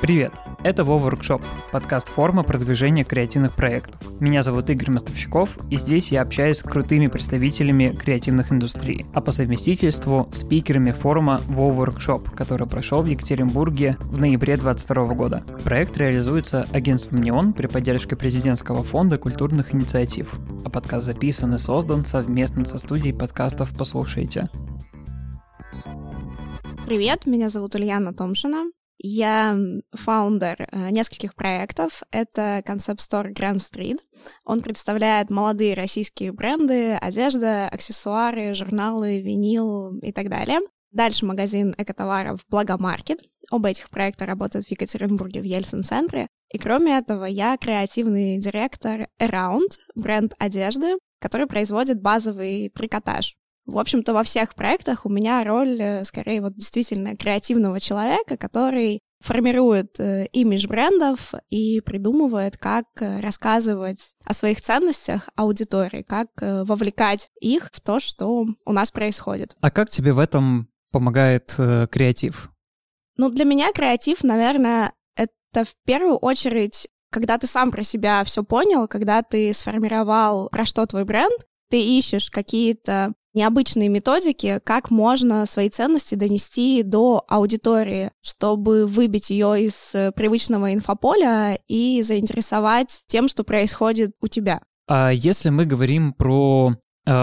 Привет! Это Вова Workshop, подкаст форма продвижения креативных проектов. Меня зовут Игорь Мостовщиков, и здесь я общаюсь с крутыми представителями креативных индустрий, а по совместительству спикерами форума Вова Workshop, который прошел в Екатеринбурге в ноябре 2022 года. Проект реализуется агентством «Неон» при поддержке президентского фонда культурных инициатив, а подкаст записан и создан совместно со студией подкастов «Послушайте». Привет, меня зовут Ульяна Томшина. Я фаундер э, нескольких проектов. Это концепт Store Grand Street. Он представляет молодые российские бренды, одежда, аксессуары, журналы, винил и так далее. Дальше магазин экотоваров Благомаркет. Оба этих проекта работают в Екатеринбурге в Ельцин-центре. И кроме этого, я креативный директор Around, бренд одежды, который производит базовый трикотаж. В общем-то, во всех проектах у меня роль, э, скорее, вот действительно креативного человека, который формирует э, имидж брендов и придумывает, как э, рассказывать о своих ценностях аудитории, как э, вовлекать их в то, что у нас происходит. А как тебе в этом помогает э, креатив? Ну, для меня креатив, наверное, это в первую очередь, когда ты сам про себя все понял, когда ты сформировал, про что твой бренд, ты ищешь какие-то необычные методики, как можно свои ценности донести до аудитории, чтобы выбить ее из э, привычного инфополя и заинтересовать тем, что происходит у тебя. А если мы говорим про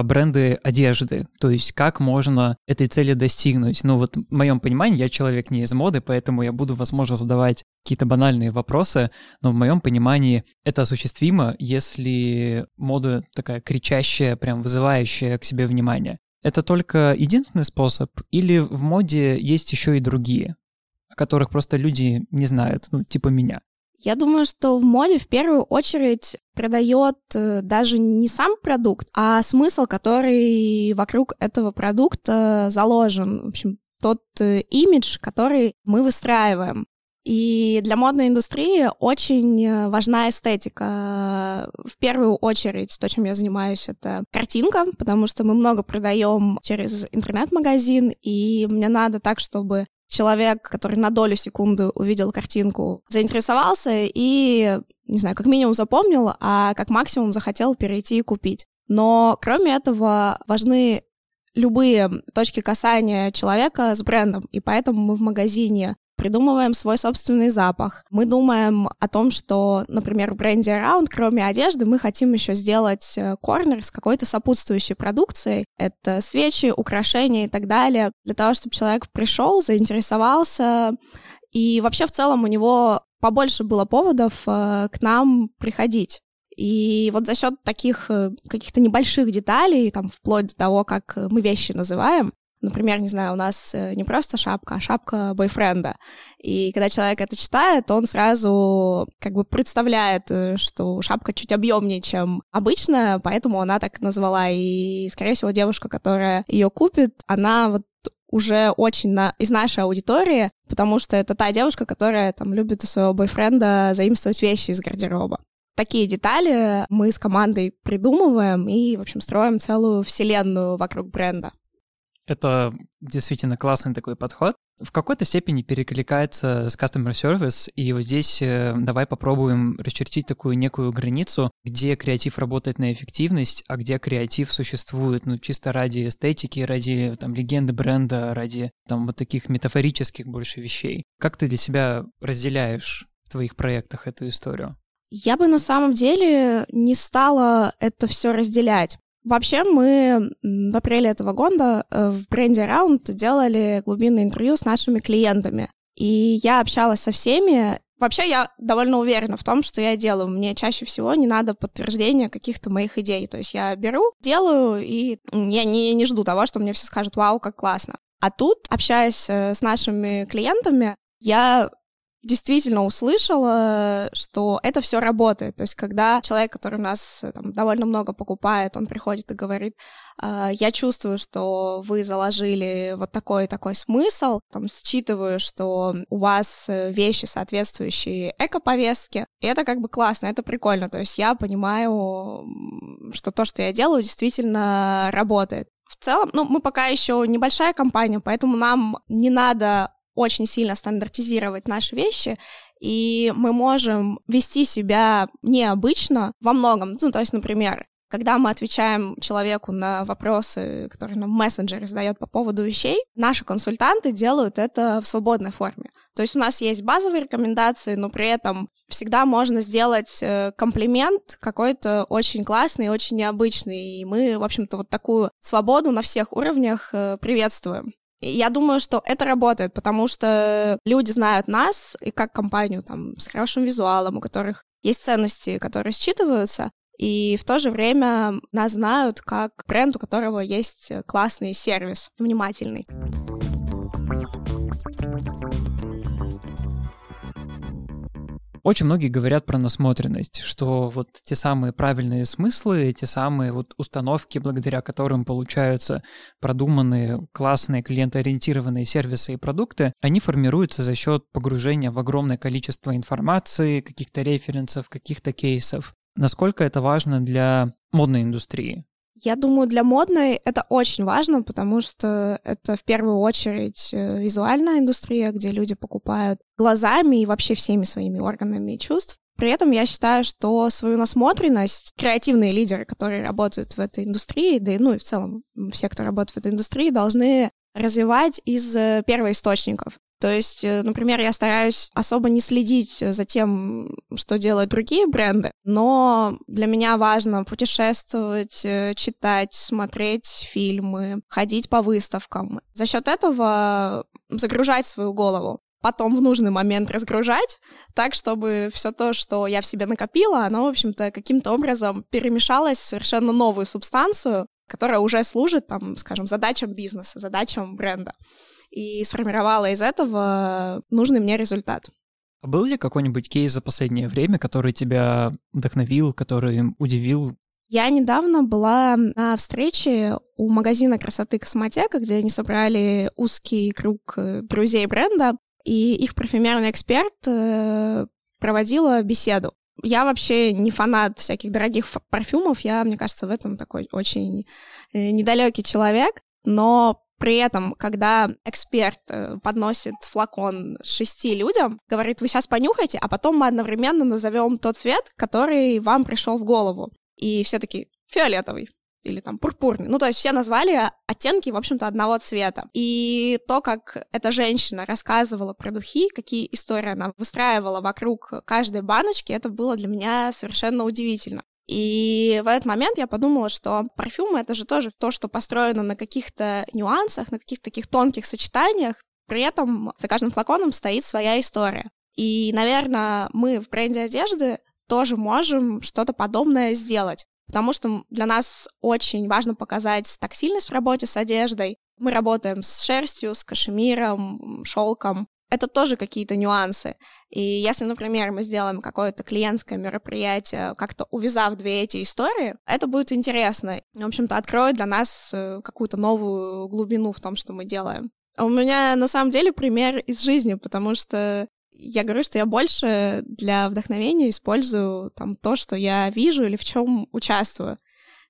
бренды одежды, то есть как можно этой цели достигнуть. Ну вот в моем понимании, я человек не из моды, поэтому я буду, возможно, задавать какие-то банальные вопросы, но в моем понимании это осуществимо, если мода такая кричащая, прям вызывающая к себе внимание. Это только единственный способ или в моде есть еще и другие, о которых просто люди не знают, ну типа меня? Я думаю, что в моде в первую очередь продает э, даже не сам продукт, а смысл, который вокруг этого продукта заложен. В общем, тот э, имидж, который мы выстраиваем. И для модной индустрии очень э, важна эстетика. В первую очередь, то, чем я занимаюсь, это картинка, потому что мы много продаем через интернет-магазин, и мне надо так, чтобы человек, который на долю секунды увидел картинку, заинтересовался и, не знаю, как минимум запомнил, а как максимум захотел перейти и купить. Но кроме этого важны любые точки касания человека с брендом, и поэтому мы в магазине придумываем свой собственный запах. Мы думаем о том, что, например, в бренде Around, кроме одежды, мы хотим еще сделать э, корнер с какой-то сопутствующей продукцией. Это свечи, украшения и так далее, для того, чтобы человек пришел, заинтересовался, и вообще в целом у него побольше было поводов э, к нам приходить. И вот за счет таких э, каких-то небольших деталей, там, вплоть до того, как мы вещи называем, Например, не знаю, у нас э, не просто шапка, а шапка бойфренда. И когда человек это читает, он сразу как бы представляет, э, что шапка чуть объемнее, чем обычная, поэтому она так назвала. И, скорее всего, девушка, которая ее купит, она вот уже очень на, из нашей аудитории, потому что это та девушка, которая там любит у своего бойфренда заимствовать вещи из гардероба. Такие детали мы с командой придумываем и, в общем, строим целую вселенную вокруг бренда. Это действительно классный такой подход. В какой-то степени перекликается с Customer Service, и вот здесь э, давай попробуем расчертить такую некую границу, где креатив работает на эффективность, а где креатив существует, ну, чисто ради эстетики, ради, там, легенды бренда, ради, там, вот таких метафорических больше вещей. Как ты для себя разделяешь в твоих проектах эту историю? Я бы на самом деле не стала это все разделять. Вообще мы в апреле этого года э, в бренде Round делали глубинное интервью с нашими клиентами. И я общалась со всеми. Вообще я довольно уверена в том, что я делаю. Мне чаще всего не надо подтверждения каких-то моих идей. То есть я беру, делаю, и я не, не жду того, что мне все скажут, вау, как классно. А тут, общаясь э, с нашими клиентами, я действительно услышала, что это все работает. То есть, когда человек, который у нас э, там, довольно много покупает, он приходит и говорит, «А, я чувствую, что вы заложили вот такой и такой смысл, там, считываю, что у вас э, вещи, соответствующие эко-повестке, и это как бы классно, это прикольно. То есть я понимаю, что то, что я делаю, действительно работает. В целом, ну, мы пока еще небольшая компания, поэтому нам не надо очень сильно стандартизировать наши вещи, и мы можем вести себя необычно во многом. Ну, то есть, например, когда мы отвечаем человеку на вопросы, которые нам мессенджер задает по поводу вещей, наши консультанты делают это в свободной форме. То есть у нас есть базовые рекомендации, но при этом всегда можно сделать э, комплимент какой-то очень классный, очень необычный. И мы, в общем-то, вот такую свободу на всех уровнях э, приветствуем. Я думаю, что это работает, потому что люди знают нас и как компанию там с хорошим визуалом, у которых есть ценности, которые считываются, и в то же время нас знают как бренд, у которого есть классный сервис, внимательный. Очень многие говорят про насмотренность, что вот те самые правильные смыслы, те самые вот установки, благодаря которым получаются продуманные, классные, клиентоориентированные сервисы и продукты, они формируются за счет погружения в огромное количество информации, каких-то референсов, каких-то кейсов. Насколько это важно для модной индустрии? Я думаю, для модной это очень важно, потому что это в первую очередь э, визуальная индустрия, где люди покупают глазами и вообще всеми своими органами чувств. При этом я считаю, что свою насмотренность креативные лидеры, которые работают в этой индустрии, да и ну и в целом все, кто работает в этой индустрии, должны развивать из э, первоисточников. То есть, э, например, я стараюсь особо не следить за тем, что делают другие бренды, но для меня важно путешествовать, э, читать, смотреть фильмы, ходить по выставкам. За счет этого загружать свою голову потом в нужный момент разгружать, так, чтобы все то, что я в себе накопила, оно, в общем-то, каким-то образом перемешалось в совершенно новую субстанцию, которая уже служит, там, скажем, задачам бизнеса, задачам бренда и сформировала из этого нужный мне результат. А был ли какой-нибудь кейс за последнее время, который тебя вдохновил, который удивил? Я недавно была на встрече у магазина красоты Космотека, где они собрали узкий круг э, друзей бренда, и их парфюмерный эксперт э, проводила беседу. Я вообще не фанат всяких дорогих парфюмов, я, мне кажется, в этом такой очень э, недалекий человек, но при этом, когда эксперт э, подносит флакон шести людям, говорит, вы сейчас понюхайте, а потом мы одновременно назовем тот цвет, который вам пришел в голову. И все таки фиолетовый или там пурпурный. Ну, то есть все назвали оттенки, в общем-то, одного цвета. И то, как эта женщина рассказывала про духи, какие истории она выстраивала вокруг каждой баночки, это было для меня совершенно удивительно. И в этот момент я подумала, что парфюмы — это же тоже то, что построено на каких-то нюансах, на каких-то таких тонких сочетаниях, при этом за каждым флаконом стоит своя история. И, наверное, мы в бренде одежды тоже можем что-то подобное сделать, потому что для нас очень важно показать тактильность в работе с одеждой. Мы работаем с шерстью, с кашемиром, шелком, это тоже какие-то нюансы. И если, например, мы сделаем какое-то клиентское мероприятие, как-то увязав две эти истории, это будет интересно. В общем-то, откроет для нас э, какую-то новую глубину в том, что мы делаем. А у меня на самом деле пример из жизни, потому что я говорю, что я больше для вдохновения использую там то, что я вижу или в чем участвую,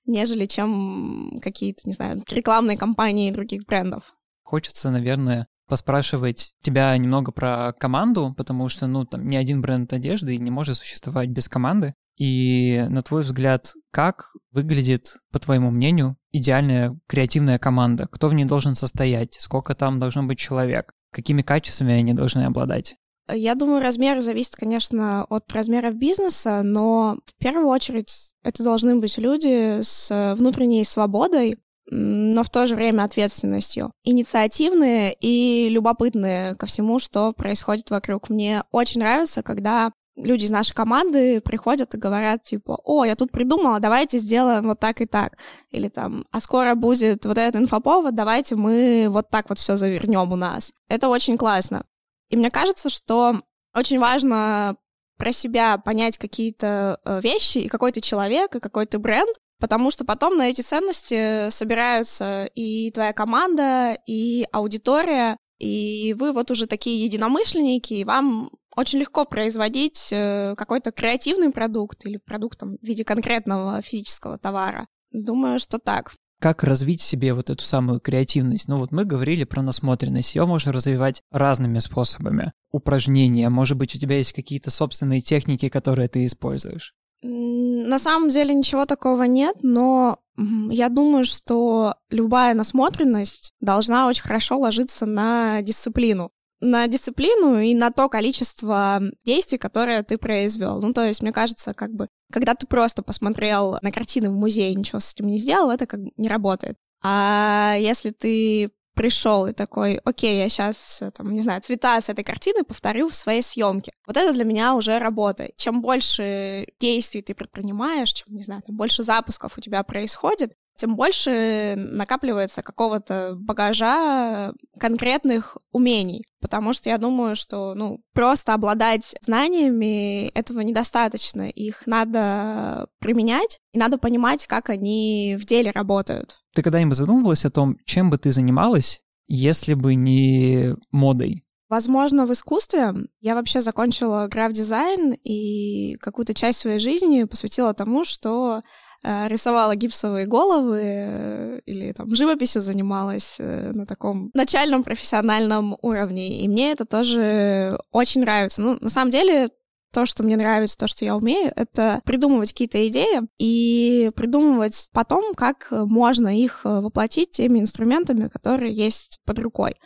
нежели чем какие-то, не знаю, рекламные кампании других брендов. Хочется, наверное, поспрашивать тебя немного про команду, потому что, ну, там, ни один бренд одежды не может существовать без команды. И, на твой взгляд, как выглядит, по твоему мнению, идеальная креативная команда? Кто в ней должен состоять? Сколько там должно быть человек? Какими качествами они должны обладать? Я думаю, размер зависит, конечно, от размеров бизнеса, но в первую очередь это должны быть люди с внутренней свободой, но в то же время ответственностью. Инициативные и любопытные ко всему, что происходит вокруг. Мне очень нравится, когда люди из нашей команды приходят и говорят, типа, о, я тут придумала, давайте сделаем вот так и так. Или там, а скоро будет вот этот инфоповод, давайте мы вот так вот все завернем у нас. Это очень классно. И мне кажется, что очень важно про себя понять какие-то э, вещи, и какой ты человек, и какой ты бренд, Потому что потом на эти ценности собираются и твоя команда, и аудитория, и вы вот уже такие единомышленники, и вам очень легко производить э, какой-то креативный продукт или продукт там, в виде конкретного физического товара. Думаю, что так. Как развить себе вот эту самую креативность. Ну вот мы говорили про насмотренность, ее можно развивать разными способами. Упражнения, может быть, у тебя есть какие-то собственные техники, которые ты используешь? На самом деле ничего такого нет, но я думаю, что любая насмотренность должна очень хорошо ложиться на дисциплину на дисциплину и на то количество действий, которые ты произвел. Ну, то есть, мне кажется, как бы, когда ты просто посмотрел на картины в музее и ничего с этим не сделал, это как бы не работает. А если ты пришел и такой, окей, я сейчас, там, не знаю, цвета с этой картины повторю в своей съемке. Вот это для меня уже работа. Чем больше действий ты предпринимаешь, чем, не знаю, там больше запусков у тебя происходит, тем больше накапливается какого-то багажа конкретных умений. Потому что я думаю, что ну, просто обладать знаниями этого недостаточно. Их надо применять, и надо понимать, как они в деле работают. Ты когда-нибудь задумывалась о том, чем бы ты занималась, если бы не модой? Возможно, в искусстве я вообще закончила граф-дизайн и какую-то часть своей жизни посвятила тому, что рисовала гипсовые головы э, или там живописью занималась э, на таком начальном профессиональном уровне. И мне это тоже очень нравится. Ну, на самом деле, то, что мне нравится, то, что я умею, это придумывать какие-то идеи и придумывать потом, как можно их воплотить теми инструментами, которые есть под рукой,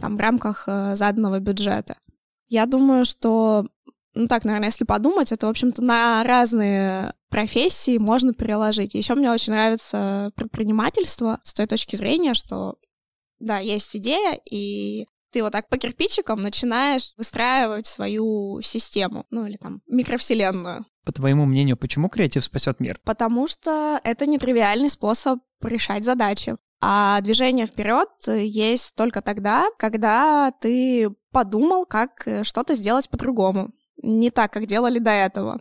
там, в рамках заданного бюджета. Я думаю, что ну так, наверное, если подумать, это, в общем-то, на разные профессии можно переложить. Еще мне очень нравится предпринимательство с той точки зрения, что, да, есть идея, и ты вот так по кирпичикам начинаешь выстраивать свою систему, ну или там микровселенную. По твоему мнению, почему креатив спасет мир? Потому что это нетривиальный способ решать задачи. А движение вперед есть только тогда, когда ты подумал, как что-то сделать по-другому не так, как делали до этого.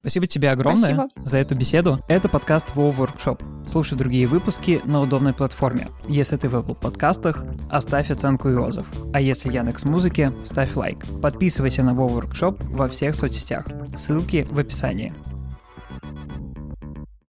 Спасибо тебе огромное Спасибо. за эту беседу. Это подкаст WoW Workshop. Слушай другие выпуски на удобной платформе. Если ты в Apple подкастах, оставь оценку и отзыв. А если Яндекс Музыки, ставь лайк. Подписывайся на WoW Workshop во всех соцсетях. Ссылки в описании.